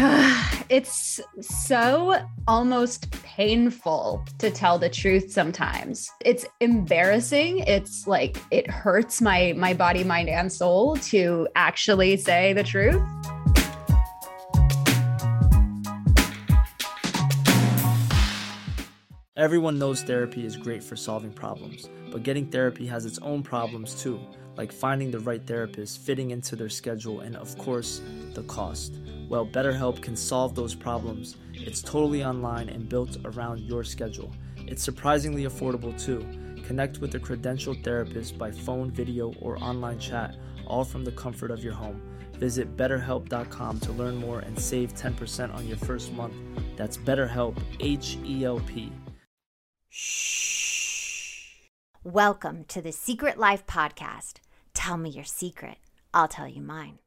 it's so almost painful to tell the truth sometimes. It's embarrassing. It's like it hurts my my body, mind and soul to actually say the truth. Everyone knows therapy is great for solving problems, but getting therapy has its own problems too, like finding the right therapist, fitting into their schedule, and of course, the cost. Well, BetterHelp can solve those problems. It's totally online and built around your schedule. It's surprisingly affordable too. Connect with a credentialed therapist by phone, video, or online chat, all from the comfort of your home. Visit betterhelp.com to learn more and save 10% on your first month. That's BetterHelp, H E L P. Shh. Welcome to the Secret Life Podcast. Tell me your secret, I'll tell you mine.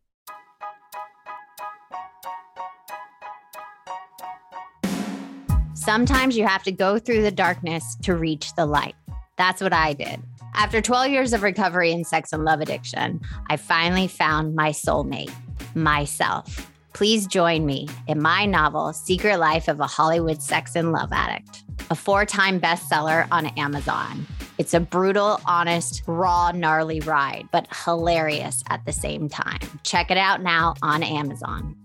Sometimes you have to go through the darkness to reach the light. That's what I did. After 12 years of recovery in sex and love addiction, I finally found my soulmate, myself. Please join me in my novel, Secret Life of a Hollywood Sex and Love Addict, a four time bestseller on Amazon. It's a brutal, honest, raw, gnarly ride, but hilarious at the same time. Check it out now on Amazon.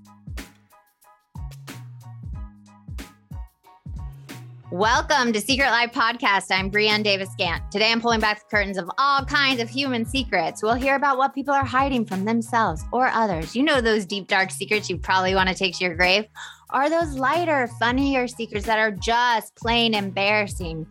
Welcome to Secret Life Podcast. I'm Brianne Davis Gant. Today I'm pulling back the curtains of all kinds of human secrets. We'll hear about what people are hiding from themselves or others. You know those deep, dark secrets you probably want to take to your grave? Are those lighter, funnier secrets that are just plain embarrassing?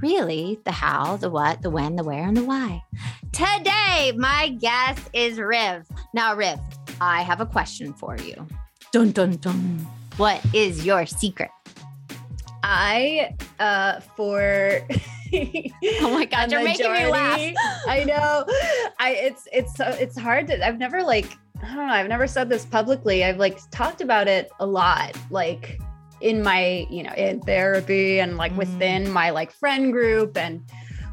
Really, the how, the what, the when, the where, and the why. Today, my guest is Riv. Now, Riv, I have a question for you. Dun dun dun. What is your secret? I uh for Oh my god, you're making me laugh. I know. I it's it's so it's hard to I've never like I don't know, I've never said this publicly. I've like talked about it a lot like in my, you know, in therapy and like mm. within my like friend group and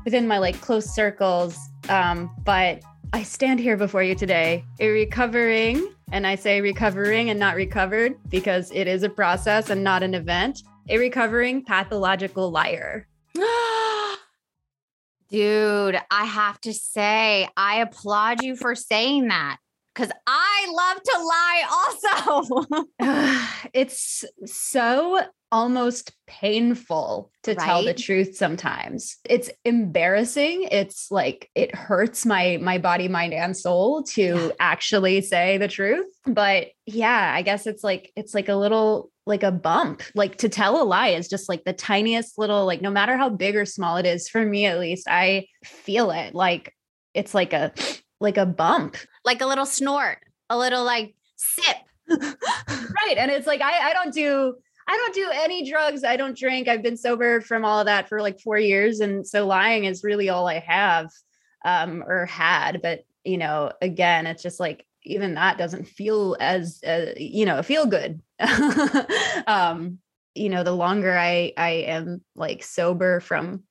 within my like close circles. Um but I stand here before you today, a recovering, and I say recovering and not recovered because it is a process and not an event a recovering pathological liar. Dude, I have to say, I applaud you for saying that because I love to lie also. it's so almost painful to right? tell the truth sometimes. It's embarrassing. It's like it hurts my my body, mind and soul to yeah. actually say the truth. But yeah, I guess it's like it's like a little like a bump. Like to tell a lie is just like the tiniest little like no matter how big or small it is for me at least, I feel it. Like it's like a like a bump. Like a little snort, a little like sip. right. And it's like I I don't do I don't do any drugs. I don't drink. I've been sober from all of that for like four years. And so lying is really all I have um, or had. But, you know, again, it's just like even that doesn't feel as, uh, you know, feel good. um, you know, the longer I, I am like sober from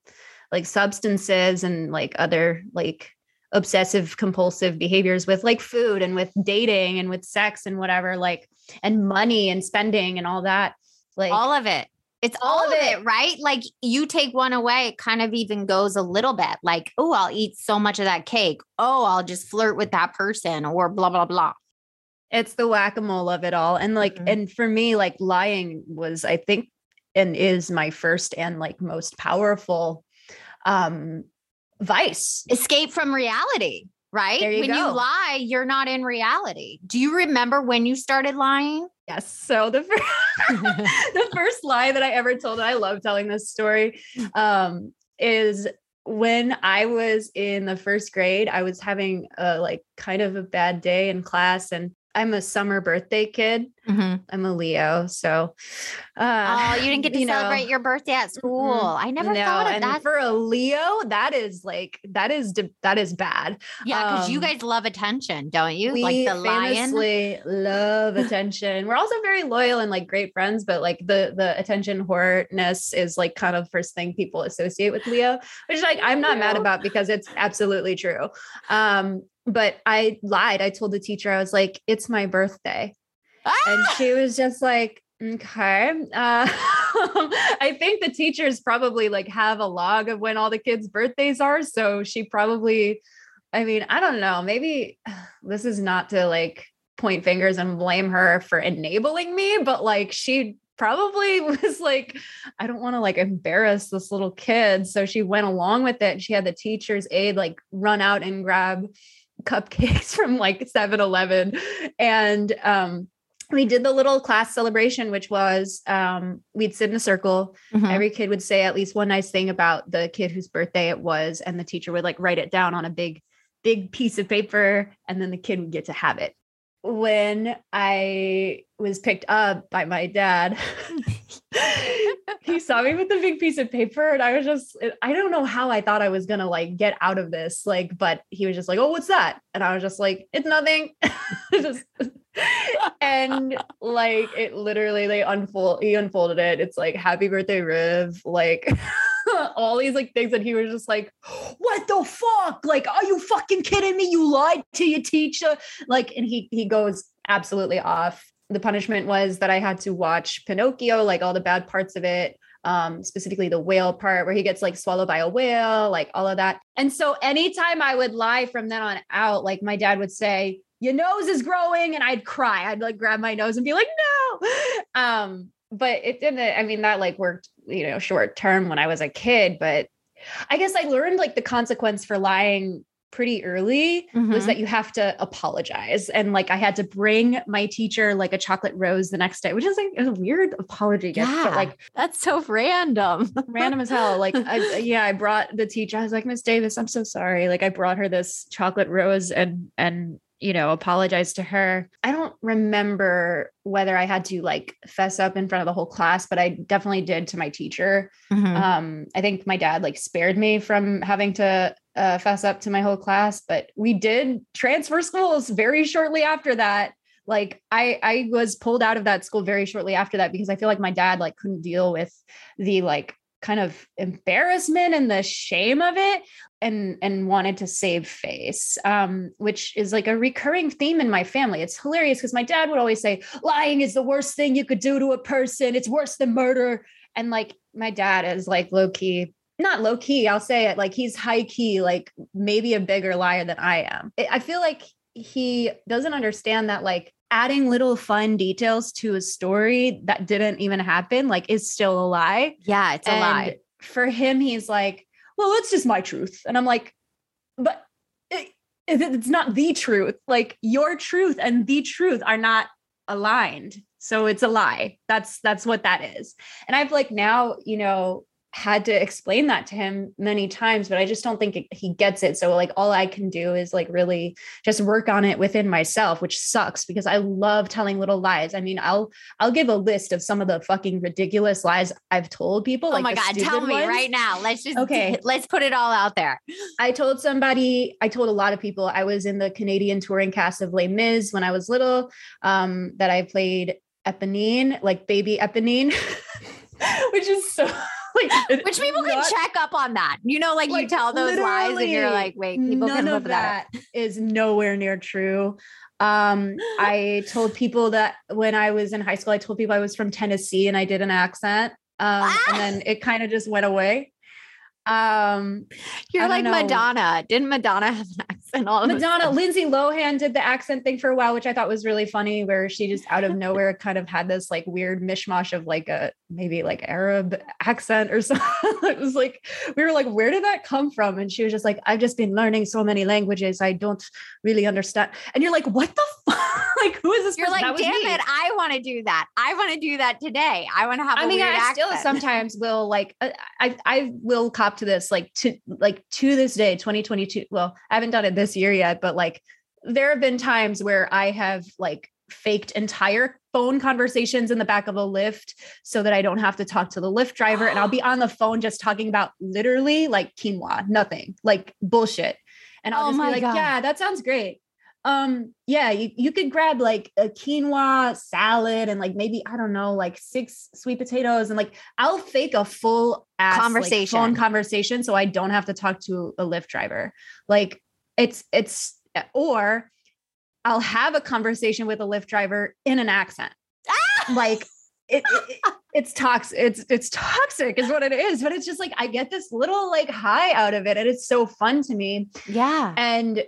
like substances and like other like obsessive compulsive behaviors with like food and with dating and with sex and whatever like and money and spending and all that like all of it. It's all, all of it. it, right? Like you take one away, it kind of even goes a little bit like, oh, I'll eat so much of that cake. Oh, I'll just flirt with that person or blah, blah, blah. It's the whack a mole of it all. And like, mm-hmm. and for me, like lying was, I think, and is my first and like most powerful um vice. Escape from reality, right? You when go. you lie, you're not in reality. Do you remember when you started lying? Yes. So the first, the first lie that I ever told, and I love telling this story, um, is when I was in the first grade, I was having a like kind of a bad day in class and I'm a summer birthday kid. Mm-hmm. I'm a Leo, so. Uh, oh, you didn't get to you celebrate know, your birthday at school. Mm-hmm. I never no, thought of and that. For a Leo, that is like that is that is bad. Yeah, because um, you guys love attention, don't you? like the lion. love attention. We're also very loyal and like great friends, but like the the attention whoreness is like kind of first thing people associate with Leo, which like I'm not mad about because it's absolutely true. Um, but I lied. I told the teacher, I was like, it's my birthday. Ah! And she was just like, okay. Uh, I think the teachers probably like have a log of when all the kids' birthdays are. So she probably, I mean, I don't know. Maybe this is not to like point fingers and blame her for enabling me, but like she probably was like, I don't want to like embarrass this little kid. So she went along with it. She had the teacher's aide like run out and grab cupcakes from like 7 Eleven. And um, we did the little class celebration, which was um, we'd sit in a circle. Mm-hmm. Every kid would say at least one nice thing about the kid whose birthday it was. And the teacher would like write it down on a big, big piece of paper. And then the kid would get to have it when I was picked up by my dad, he saw me with the big piece of paper and I was just I don't know how I thought I was going to like get out of this like but he was just like, "Oh, what's that?" And I was just like, "It's nothing." just and like it literally they unfold he unfolded it. It's like, "Happy birthday, Riv." Like all these like things and he was just like what the fuck like are you fucking kidding me you lied to your teacher like and he he goes absolutely off the punishment was that i had to watch pinocchio like all the bad parts of it um, specifically the whale part where he gets like swallowed by a whale, like all of that. And so anytime I would lie from then on out, like my dad would say, Your nose is growing, and I'd cry. I'd like grab my nose and be like, No. Um, but it didn't, I mean, that like worked you know, short term when I was a kid, but I guess I learned like the consequence for lying pretty early mm-hmm. was that you have to apologize. And like I had to bring my teacher like a chocolate rose the next day, which is like a weird apology gift. Yeah, but like that's so random. random as hell. Like I, yeah, I brought the teacher. I was like, Miss Davis, I'm so sorry. Like I brought her this chocolate rose and and you know, apologize to her. I don't remember whether I had to like fess up in front of the whole class, but I definitely did to my teacher. Mm-hmm. Um, I think my dad like spared me from having to uh, fess up to my whole class, but we did transfer schools very shortly after that. Like I, I was pulled out of that school very shortly after that because I feel like my dad like couldn't deal with the like kind of embarrassment and the shame of it and and wanted to save face um, which is like a recurring theme in my family. It's hilarious because my dad would always say lying is the worst thing you could do to a person. It's worse than murder. And like my dad is like low key not low key i'll say it like he's high key like maybe a bigger liar than i am. I feel like he doesn't understand that like adding little fun details to a story that didn't even happen like is still a lie. Yeah, it's a lie. For him, he's like, well, it's just my truth. And I'm like, but it, it's not the truth. Like your truth and the truth are not aligned. So it's a lie. That's that's what that is. And I've like now, you know, had to explain that to him many times but i just don't think he gets it. So like all i can do is like really just work on it within myself which sucks because i love telling little lies. I mean i'll i'll give a list of some of the fucking ridiculous lies i've told people oh like my god tell me ones. right now. Let's just okay. let's put it all out there. I told somebody i told a lot of people. I was in the canadian touring cast of les mis when i was little um that i played eponine like baby eponine which is so like, which people not, can check up on that. You know, like, like you tell those lies and you're like, wait, people none can of that, that is nowhere near true. Um, I told people that when I was in high school, I told people I was from Tennessee and I did an accent. Um, ah! and then it kind of just went away. Um, you're like know. Madonna. Didn't Madonna have an accent? All Madonna, Lindsay Lohan did the accent thing for a while, which I thought was really funny, where she just out of nowhere kind of had this like weird mishmash of like a maybe like Arab accent or something. it was like we were like, where did that come from? And she was just like, I've just been learning so many languages, I don't really understand. And you're like, what the fuck? like, who is this? You're person? like, damn me. it, I want to do that. I want to do that today. I want to have. I mean, I accent. still sometimes will like, uh, I I will cop to this like to like to this day, 2022. Well, I haven't done it this year yet, but like there have been times where I have like faked entire phone conversations in the back of a Lyft so that I don't have to talk to the Lyft driver and I'll be on the phone just talking about literally like quinoa, nothing, like bullshit. And I'll oh just be like, God. yeah, that sounds great um yeah you, you could grab like a quinoa salad and like maybe i don't know like six sweet potatoes and like i'll fake a full ass conversation like, phone conversation so i don't have to talk to a lyft driver like it's it's or I'll have a conversation with a Lyft driver in an accent. like it, it, it's toxic. It's it's toxic is what it is. But it's just like I get this little like high out of it. And it's so fun to me. Yeah. And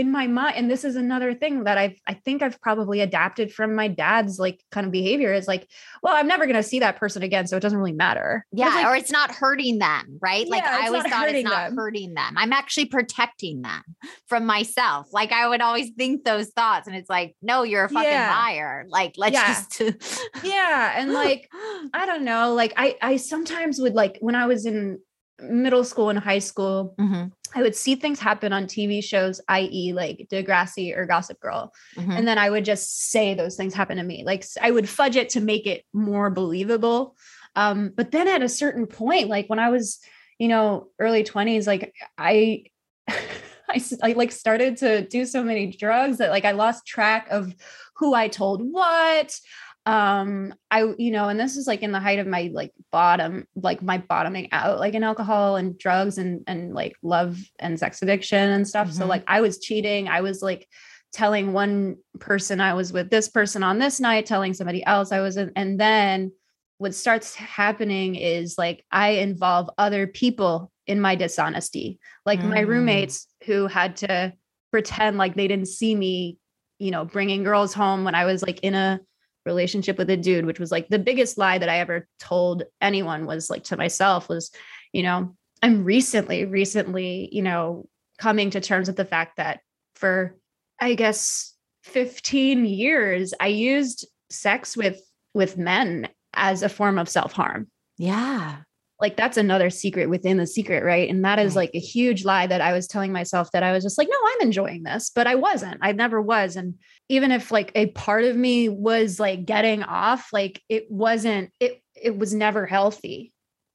in my mind and this is another thing that i've i think i've probably adapted from my dad's like kind of behavior is like well i'm never going to see that person again so it doesn't really matter yeah like, or it's not hurting them right yeah, like i always thought it's not them. hurting them i'm actually protecting them from myself like i would always think those thoughts and it's like no you're a fucking Yeah. liar like let's Yeah. just yeah and like i don't know like i i sometimes would like when i was in middle school and high school Mhm, i would see things happen on tv shows i.e like degrassi or gossip girl mhm. and then I would just say those things happen to me. Like I would fudge it to make it more believable. Um, but then at a certain point, like when I was, you know, early 20s, like I, I, I like started to do so many drugs that like I lost track of who I told what. Um, I, you know, and this is like in the height of my like bottom, like my bottoming out, like in alcohol and drugs and and like love and sex addiction and stuff. So Mhm. like I was cheating. I was like telling one person I was with this person on this night, telling somebody else I was in, and then what starts happening is like I involve other people in my dishonesty, like my Mm. roommates who had to pretend like they didn't see me, you know, bringing girls home when I was like in a relationship with a dude, which was like the biggest lie that I ever told anyone was like to myself was, you know, I'm recently, recently, you know, coming to terms with the fact that for I guess 15 years I used sex with with men as a form of self-harm. yeah Like that's another secret within the secret, right? And that is like a huge lie that I was telling myself that I was just like, no, I'm enjoying this, but I wasn't. I never was. And even if like a part of me was like getting off, like it wasn't, it it was never healthy.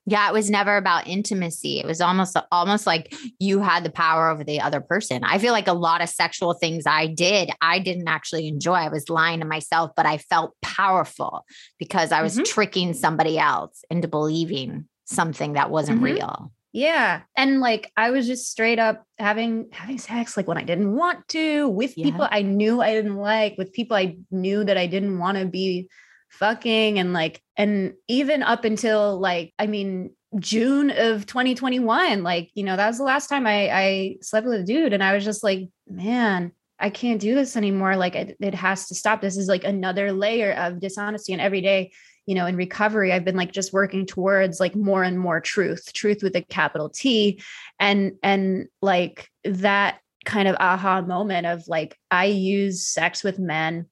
Yeah, it was never about intimacy. It was almost almost like you had the power over the other person. I feel like a lot of sexual things I did, I didn't actually enjoy. I was lying to myself, but I felt powerful because I was Mhm. tricking somebody else into believing something that wasn't Mhm. real. Yeah. And like I was just straight up having having sex like when I didn't want to with Yeah. people I knew I didn't like, with people I knew that I didn't want to be fucking and like and even up until like I mean June of 2021 like you know that was the last time I I slept with a dude and I was just like man I can't do this anymore. Like it, it has to stop. This is like another layer of dishonesty. And every day you know in recovery i've been like just working towards like more and more truth truth with a capital t. And and like that kind of aha moment of like i use sex with men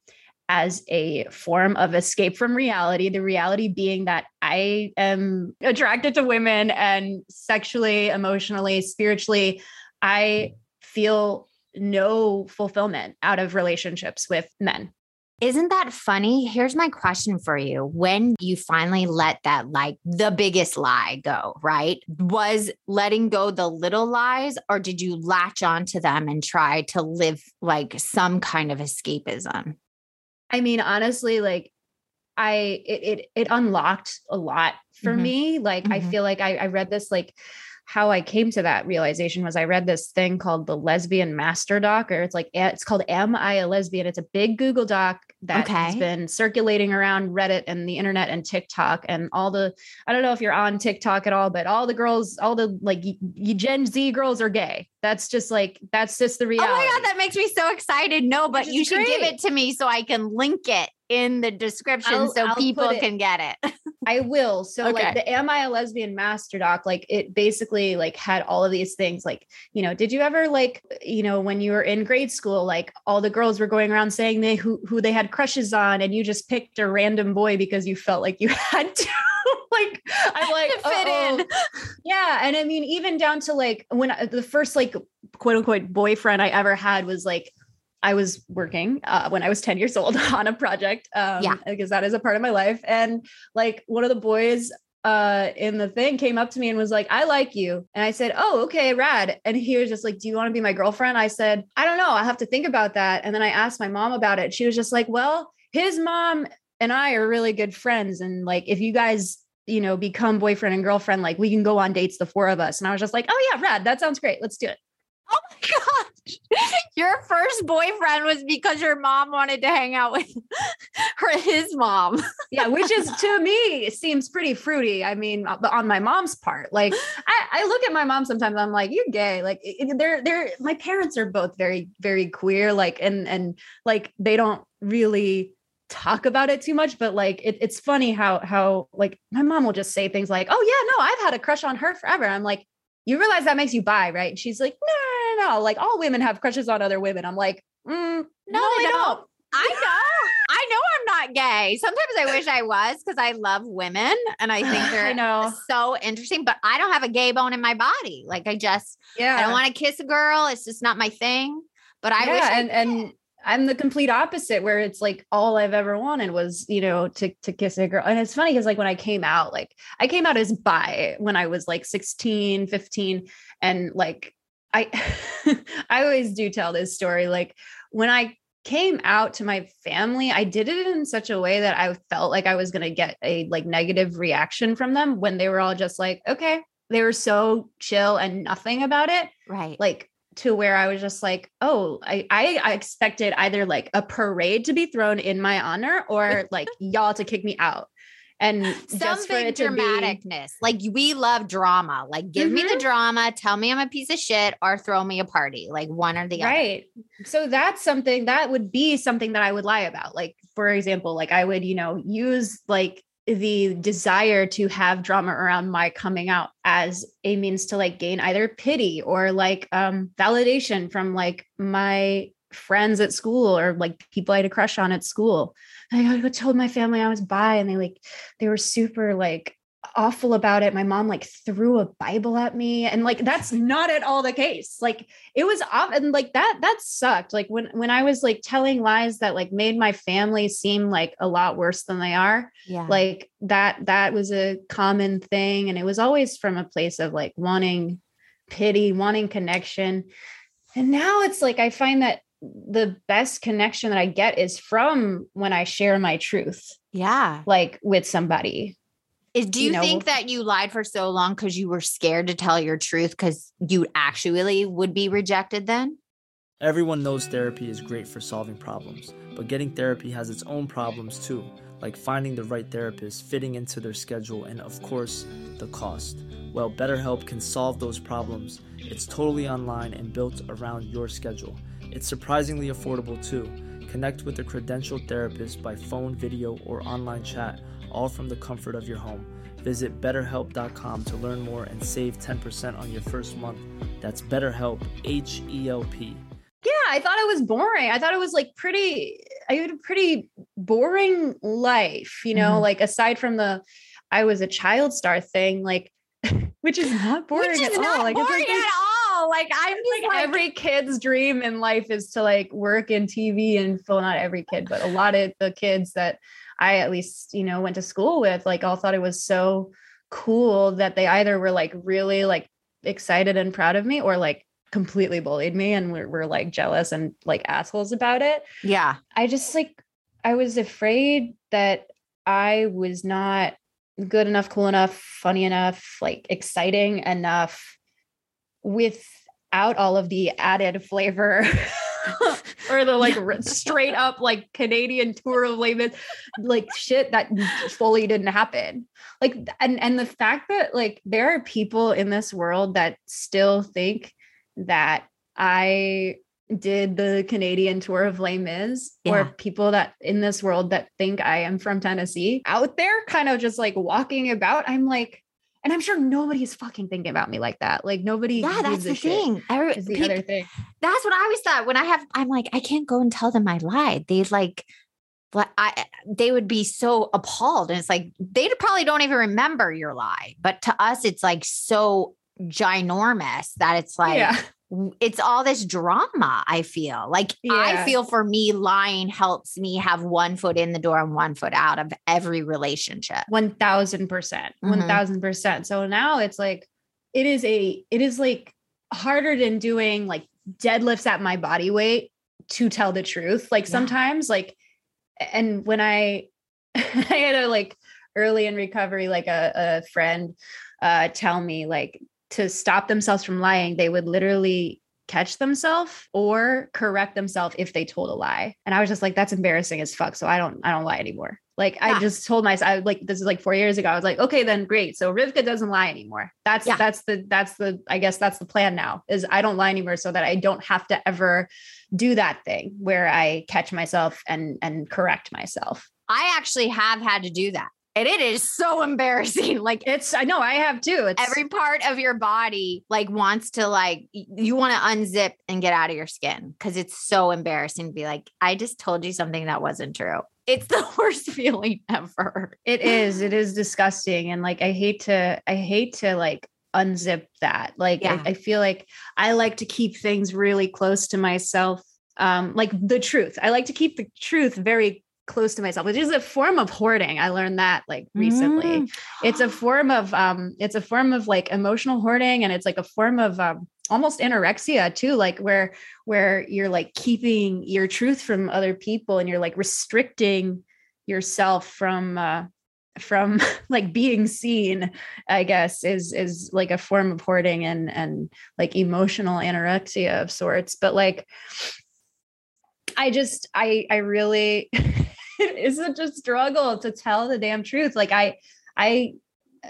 as a form of escape from reality the reality being that i am attracted to women and sexually emotionally spiritually i feel no fulfillment out of relationships with men Isn't that funny? Here's my question for you. When you finally let that, like the biggest lie go, right? Was letting go the little lies, or did you latch onto them and try to live like some kind of escapism? I mean, honestly, like I it it it unlocked a lot for Mhm. me. Like I Mhm. feel like I, I read this like how I came to that realization was I read this thing called the lesbian master doc, or it's like eh, it's called Am I a Lesbian? It's a big Google doc that has been circulating around Reddit and the internet and TikTok and all the I don't know if you're on TikTok at all, but all the girls, all the like y- y- Gen Z girls are gay. That's just like that's just the reality. Oh my God, that makes me so excited. No, but you should give it to me so I can link it in the description I'll- so I'll people can get it. I will. So Okay. like the Am I a Lesbian Master Doc, like it basically like had all of these things. Like, you know, did you ever like, you know, when you were in grade school, like all the girls were going around saying they who who they had crushes on and you just picked a random boy because you felt like you had to. like I'm like fit in. Yeah. And I mean, even down to like when I, the first like quote unquote boyfriend I ever had was like I was working uh, when I was 10 years old on a project. Um, Yeah. Because that is a part of my life. And like one of the boys uh, in the thing came up to me and was like, I like you. And I said, Oh, okay, rad. And he was just like, Do you want to be my girlfriend? I said, I don't know. I'll have to think about that. And then I asked my mom about it. She was just like, Well, his mom and I are really good friends. And like, if you guys, you know, become boyfriend and girlfriend, like we can go on dates, the four of us. And I was just like, Oh, yeah, rad. That sounds great. Let's do it. Oh my gosh. Your first boyfriend was because your mom wanted to hang out with her his mom. yeah, which is to me seems pretty fruity. I mean, uh, on my mom's part, like I, I look at my mom sometimes. I'm like, you're gay. Like they're they're my parents are both very very queer. Like and and like they don't really talk about it too much but like it, it's funny how how like my mom will just say things like oh yeah no i've had a crush on her forever i'm like you realize that makes you bi right and she's like no no no no like all women have crushes on other women i'm like mm, no, no they don't. don't. I know. I know I'm not gay. Sometimes I wish I was because I love women and I think they're I know. so interesting, but I don't have a gay bone in my body. Like I just, yeah, I don't want to kiss a girl. It's just not my thing. But I yeah, wish and, and I'm the complete opposite where it's like all I've ever wanted was, you know, to to kiss a girl. And it's funny because like when I came out, like I came out as bi when I was like 16, 15 and like I I always do tell this story like when I came out to my family, I did it in such a way that I felt like I was going to get a like negative reaction from them when they were all just like, "Okay." They were so chill and nothing about it. Right. Like to where I was just like, oh, I, I, I expected either like a parade to be thrown in my honor or like y'all to kick me out. And something dramaticness. Be... Like we love drama. Like give mm-hmm. me the mm-hmm. drama, tell me I'm a piece of shit, or throw me a party. Like one or the other. Right. So that's something that would be something that I would lie about. Like, for example, like I would, you know, use like the desire to have drama around my coming out as a means to like gain either pity or like um validation from like my friends at school or like people I had a crush on at school. I told my family I was bi and they like they were super like awful about it. My mom like threw a Bible at me and like that's not at all the case. Like it was off and like that that sucked. Like when when I was like telling lies that like made my family seem like a lot worse than they are. Yeah. Like that that was a common thing and it was always from a place of like wanting pity, wanting connection. And now it's like I find that the best connection that I get is from when I share my truth. Yeah. Like with somebody do you, you know, think that you lied for so long because you were scared to tell your truth because you actually would be rejected then? Everyone knows therapy is great for solving problems, but getting therapy has its own problems too, like finding the right therapist, fitting into their schedule, and of course, the cost. Well, BetterHelp can solve those problems. It's totally online and built around your schedule. It's surprisingly affordable too. Connect with a credentialed therapist by phone, video, or online chat all from the comfort of your home. Visit betterhelp.com to learn more and save 10% on your first month. That's BetterHelp, H E L P. Yeah, I thought it was boring. I thought it was like pretty, I had a pretty boring life, you know, mm-hmm. like aside from the I was a child star thing, like, which is not boring which is at not all. Like, boring like, at all. Like, I'm like, like, every kid's dream in life is to like work in TV and well, not every kid, but a lot of the kids that I at least, you know, went to school with, like all thought it was so cool that they either were like really like excited and proud of me or like completely bullied me and were, were like jealous and like assholes about it. Yeah. I just like, I was afraid that I was not good enough, cool enough, funny enough, like exciting enough without all of the added flavor or the like straight up like Canadian tour of Les like shit that fully didn't happen. Like and and the fact that like there are people in this world that still think that I did the Canadian tour of Les Mis, yeah. or people that in this world that think I am from Tennessee out there, kind of just like walking about. I'm like, and I'm sure nobody's fucking thinking about me like that. Like nobody. Yeah, that's the thing. Every, is the other thing. That's what I always thought when I have. I'm like, I can't go and tell them I lied. They like, but I they would be so appalled, and it's like they probably don't even remember your lie. But to us, it's like so ginormous that it's like. Yeah it's all this drama i feel like yeah. i feel for me lying helps me have one foot in the door and one foot out of every relationship 1000% 1000% mm-hmm. so now it's like it is a it is like harder than doing like deadlifts at my body weight to tell the truth like yeah. sometimes like and when i i had a like early in recovery like a, a friend uh tell me like to stop themselves from lying, they would literally catch themselves or correct themselves if they told a lie. And I was just like, that's embarrassing as fuck. So I don't, I don't lie anymore. Like yeah. I just told myself, I like this is like four years ago. I was like, okay, then great. So Rivka doesn't lie anymore. That's yeah. that's the that's the I guess that's the plan now is I don't lie anymore so that I don't have to ever do that thing where I catch myself and and correct myself. I actually have had to do that. And it is so embarrassing. Like it's, I know I have too. It's every part of your body like wants to like, you want to unzip and get out of your skin because it's so embarrassing to be like, I just told you something that wasn't true. It's the worst feeling ever. It is. It is disgusting. And like, I hate to, I hate to like unzip that. Like, yeah. I, I feel like I like to keep things really close to myself um like the truth i like to keep the truth very close to myself which is a form of hoarding. I learned that like recently. Mm. it's a form of um it's a form of like emotional hoarding and it's like a form of um almost anorexia too like where where you're like keeping your truth from other people and you're like restricting yourself from uh from like being seen i guess is is like a form of hoarding and and like emotional anorexia of sorts. But like i just i i really is such a struggle to tell the damn truth. Like I, I, uh,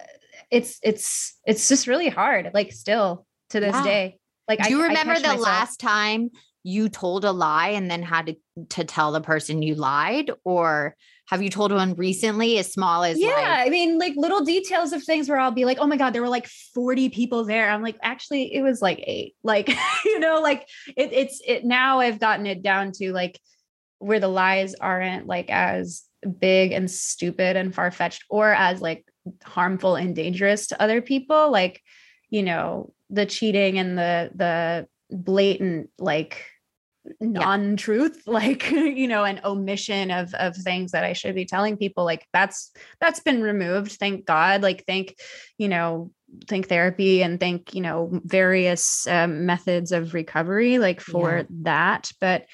it's it's it's just really hard. Like still to this yeah. day. Like do I, you remember the myself. last time you told a lie and then had to to tell the person you lied, or have you told one recently as small as yeah like- i mean like little details of things where i'll be like oh my god there were like 40 people there i'm like actually it was like eight like you know like it, it's it now i've gotten it down to like where the lies aren't like as big and stupid and far-fetched or as like harmful and dangerous to other people like you know the cheating and the the blatant like non-truth yeah. like you know an omission of of things that i should be telling people like that's that's been removed thank god like thank you know thank therapy and thank you know various um, methods of recovery like for yeah. that but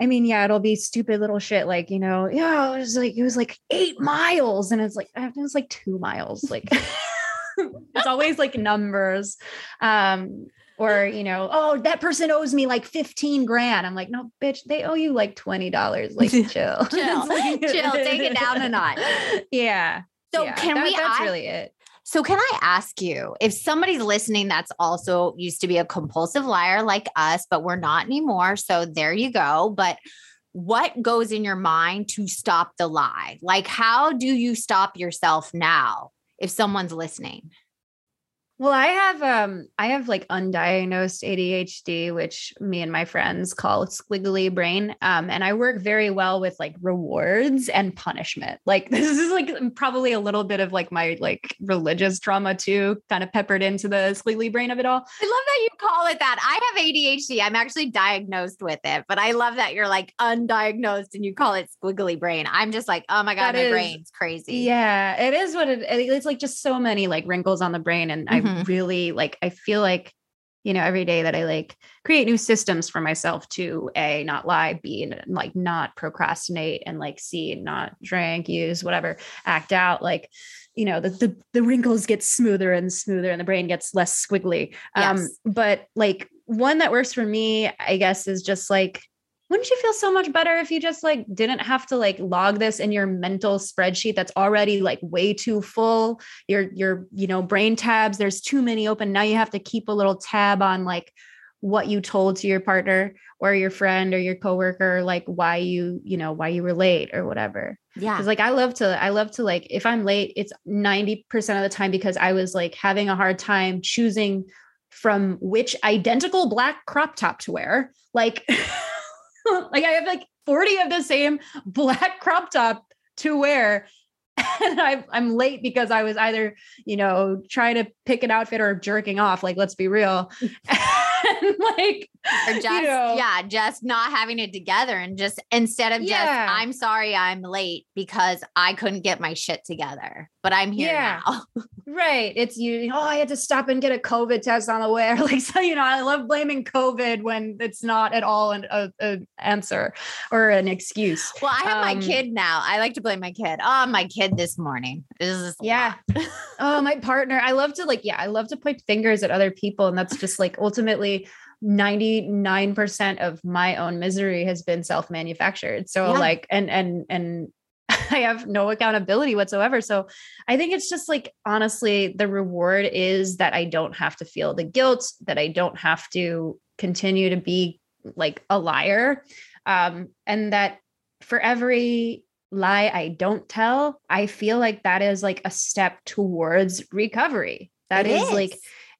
I mean, yeah, it'll be stupid little shit like, you know, yeah, it was like, it was like eight miles. And it's like, it was like two miles. Like, it's always like numbers. Um, or, you know, oh, that person owes me like 15 grand. I'm like, no, bitch, they owe you like $20. Like, chill. chill. chill. Take it down a notch. Yeah. So yeah, can that, we that's I, really it. So, can I ask you if somebody's listening that's also used to be a compulsive liar like us, but we're not anymore? So, there you go. But what goes in your mind to stop the lie? Like, how do you stop yourself now if someone's listening? Well, I have um I have like undiagnosed ADHD, which me and my friends call squiggly brain. Um, and I work very well with like rewards and punishment. Like this is like probably a little bit of like my like religious trauma too, kind of peppered into the squiggly brain of it all. I love that you call it that. I have ADHD. I'm actually diagnosed with it, but I love that you're like undiagnosed and you call it squiggly brain. I'm just like, oh my God, that my is, brain's crazy. Yeah, it is what it it's like just so many like wrinkles on the brain. And mm-hmm. I mm-hmm. really like I feel like you know every day that I like create new systems for myself to a not lie, b and like not procrastinate and like c not drink, use whatever, act out like you know the, the the wrinkles get smoother and smoother and the brain gets less squiggly. Um, yes. Um but like one that works for me, I guess, is just like wouldn't you feel so much better if you just like didn't have to like log this in your mental spreadsheet that's already like way too full? Your your you know brain tabs there's too many open. Now you have to keep a little tab on like what you told to your partner or your friend or your coworker like why you you know why you were late or whatever. Yeah. Because like i love to i love to like if i'm late it's 90% of the time because i was like having a hard time choosing from which identical black crop top to wear. Like like I have like 40 of the same black crop top to wear. And I, I'm late because I was either, you know, trying to pick an outfit or jerking off. Like, let's be real. and like, or just, you know, yeah, just not having it together and just instead of yeah. just, I'm sorry I'm late because I couldn't get my shit together, but I'm here yeah. now. right. It's you, oh, I had to stop and get a COVID test on the way. like, so, you know, I love blaming COVID when it's not at all an a, a answer or an excuse. Well, I have um, my kid now. I like to blame my kid. Oh, my kid this morning. This is yeah. oh, my partner. I love to like, yeah, I love to point fingers at other people. And that's just like ultimately 99% of my own misery has been self-manufactured. So Yeah. like and and and I have no accountability whatsoever. So I think it's just like honestly the reward is that I don't have to feel the guilt, that I don't have to continue to be like a liar. Um and that for every lie I don't tell, I feel like that is like a step towards recovery. That is, is like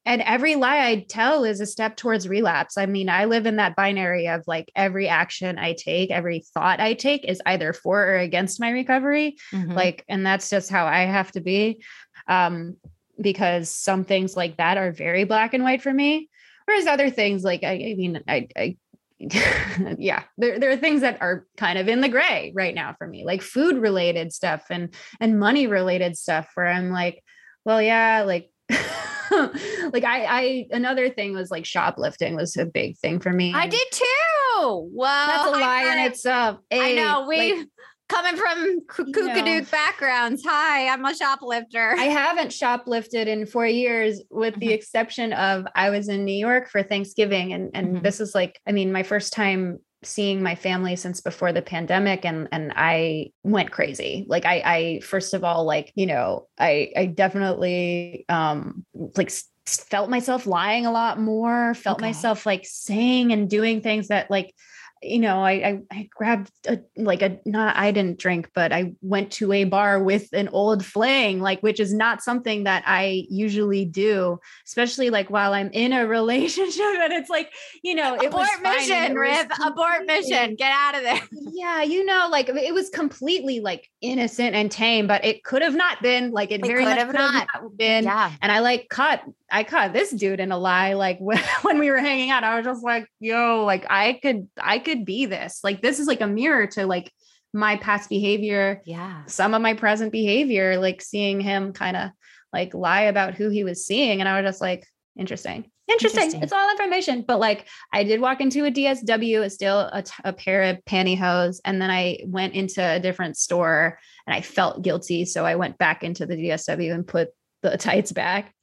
and every lie I tell is a step towards relapse. I mean, I live in that binary of like every action I take, every thought I take is either for or against my recovery. Mhm. Like, and that's just how I have to be. Um, because some things like that are very black and white for me. Whereas other things, like I, I mean, I, I yeah, there, there are things that are kind of in the gray right now for me, like food related stuff and and money related stuff where I'm like, well, yeah, like like I I another thing was like shoplifting was a big thing for me. I did too. Well, That's a lie in kinda- I know we like, coming from k- you know. kookadook backgrounds. Hi, I'm a shoplifter. I haven't shoplifted in four years, with the Mhm. exception of I was in New York for Thanksgiving, and and Mhm. this is like, I mean, my first time seeing my family since before the pandemic, and and I went crazy. Like I, I first of all, like you know, I I definitely um like felt myself lying a lot more, felt Okay. myself like saying and doing things that like you know, I, I I grabbed a like a not I didn't drink, but I went to a bar with an old fling, like which is not something that I usually do, especially like while I'm in a relationship. And it's like, you know, it Abort and mission, Riv. Abort mission. Get out of there. Yeah, you know, like it was completely like innocent and tame, but it could have not been like it, It very could much have could have not. not been. yeah. And I like caught I caught this dude in a lie. Like when, we were hanging out, I was just like, yo, like I could I could be this. Like this is like a mirror to like my past behavior, Yeah. some of my present behavior, like seeing him kind of like lie about who he was seeing. And I was just like, interesting. Interesting. Interesting. It's all information. But like I did walk into a DSW, it's still a, t- a pair of pantyhose. And then I went into a different store and I felt guilty. So I went back into the DSW and put the tights back.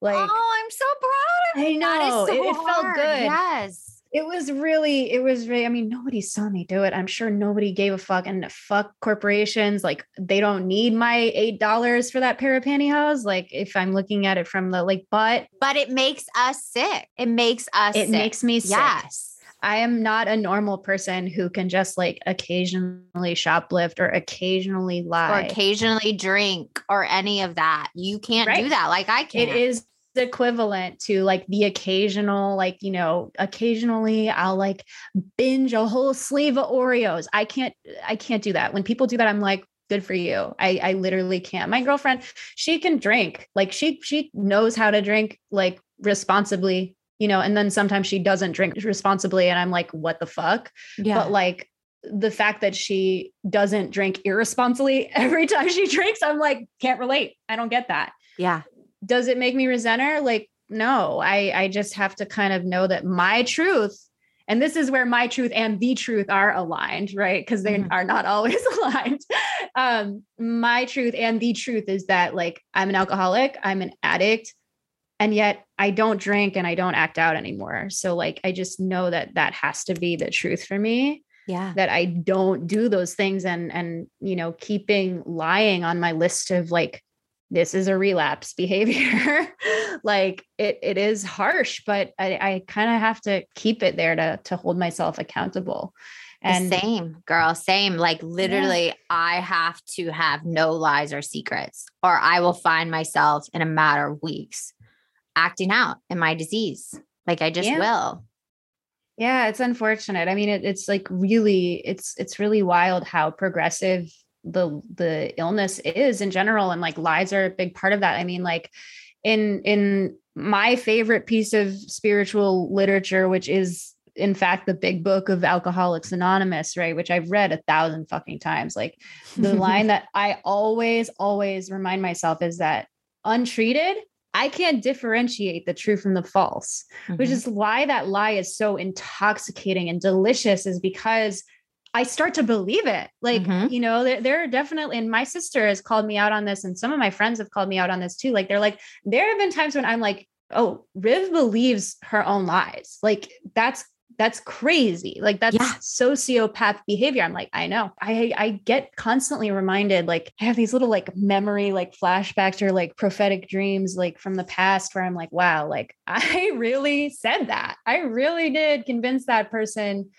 Like oh, I'm so proud of I you. That is know, so it- it felt hard. good. Yes. it was really, it was really, I mean, nobody saw me do it. I'm sure nobody gave a fuck and fuck corporations. Like they don't need my eight dollars for that pair of pantyhose. Like if I'm looking at it from the like, but But it makes us sick. It makes us it sick. makes me sick. Yes. I am not a normal person who can just like occasionally shoplift or occasionally lie. Or occasionally drink or any of that. You can't do that. Like I can't. it is equivalent to like the occasional like you know occasionally i'll like binge a whole sleeve of oreos. I can't i can't do that. When people do that i'm like good for you. I i literally can't. My girlfriend she can drink. Like she she knows how to drink like responsibly you know and then sometimes she doesn't drink responsibly and i'm like what the fuck? Yeah. but like the fact that she doesn't drink irresponsibly every time she drinks i'm like can't relate. I don't get that. Yeah. does it make me resent her? Like no. I i just have to kind of know that my truth and this is where my truth and the truth are aligned right? Because they Mhm. are not always aligned. Um my truth and the truth is that like i'm an alcoholic i'm an addict and yet i don't drink and i don't act out anymore so like i just know that that has to be the truth for me Yeah. that I don't do those things and and you know keeping lying on my list of like this is a relapse behavior like it it is harsh but I I kind of have to keep it there to to hold myself accountable and same girl, same. Like literally, I have to have no lies or secrets, or I will find myself in a matter of weeks acting out in my disease. Like I just Yeah. will. Yeah, it's unfortunate. I mean, it, it's like really, it's it's really wild how progressive the the illness is in general, and like lies are a big part of that. I mean, like in in my favorite piece of spiritual literature, which is in fact the big book of Alcoholics Anonymous, right? Which I've read a thousand fucking times. Like the line that I always, always remind myself is that untreated, I can't differentiate the true from the false which Mhm. is why that lie is so intoxicating and delicious is because I start to believe it. Like, Mhm. you know, there, there are definitely, and my sister has called me out on this, and some of my friends have called me out on this too. Like, they're like, there have been times when I'm like, oh, Riv believes her own lies. Like that's that's crazy. Like that's yeah. sociopath behavior. I'm like, I know. I I get constantly reminded, like I have these little like memory, like flashbacks or like prophetic dreams, like from the past where I'm like, wow, like I really said that. I really did convince that person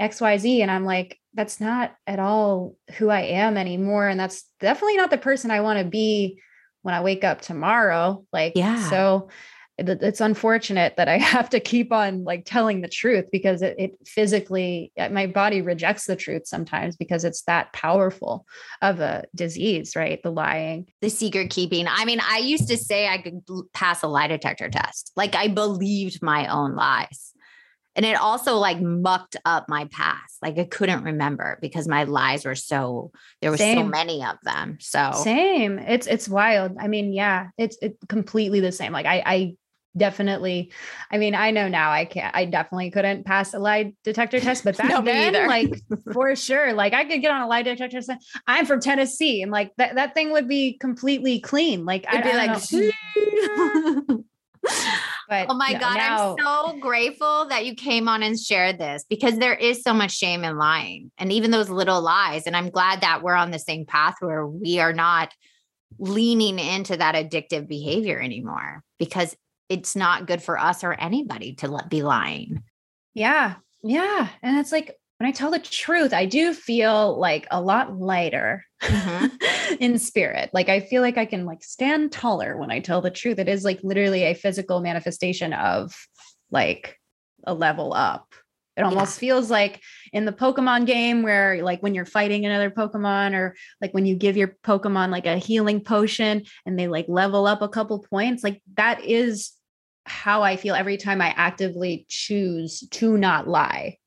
XYZ. And I'm like, that's not at all who I am anymore. And that's definitely not the person I want to be when I wake up tomorrow. Like, yeah. So it's unfortunate that I have to keep on like telling the truth because it, it, physically, uh, my body rejects the truth sometimes because it's that powerful of a disease, right? The lying, the secret keeping. I mean, I used to say I could pass a lie detector test. Like I believed my own lies. And it also like mucked up my past. Like I couldn't remember because my lies were so there were same. so many of them. So same. It's it's wild. I mean, yeah, it's it's completely the same. Like I I definitely. I mean i know now i can't i definitely couldn't pass a lie detector test but back no, then like for sure like i could get on a lie detector test. I'm from tennessee and like that, that thing would be completely clean like It'd i'd be like but oh my god now- i'm so grateful that you came on and shared this because there is so much shame in lying and even those little lies and i'm glad that we're on the same path where we are not leaning into that addictive behavior anymore because it's not good for us or anybody to let, be lying. Yeah. Yeah. And it's like when I tell the truth, I do feel like a lot lighter mm-hmm. in spirit. Like I feel like I can like stand taller when I tell the truth. It is like literally a physical manifestation of like a level up. It almost yeah. feels like in the Pokemon game where like when you're fighting another Pokemon or like when you give your Pokemon like a healing potion and they like level up a couple points, like that is how I feel every time I actively choose to not lie.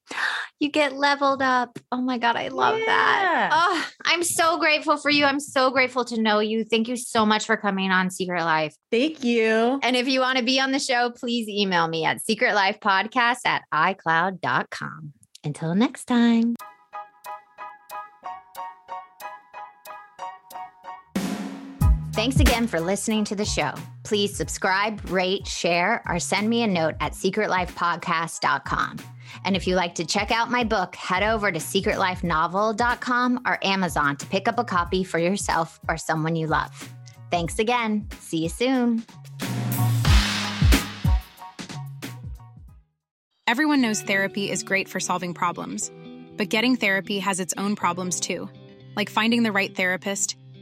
You get leveled up. Oh my God, I love yeah. that. Oh, I'm so grateful for you. I'm so grateful to know you. Thank you so much for coming on Secret Life. Thank you. And if you want to be on the show, please email me at secretlifepodcast at icloud.com. Until next time. Thanks again for listening to the show. Please subscribe, rate, share, or send me a note at secretlifepodcast.com. And if you like to check out my book, head over to secretlifenovel.com or Amazon to pick up a copy for yourself or someone you love. Thanks again. See you soon. Everyone knows therapy is great for solving problems, but getting therapy has its own problems too, like finding the right therapist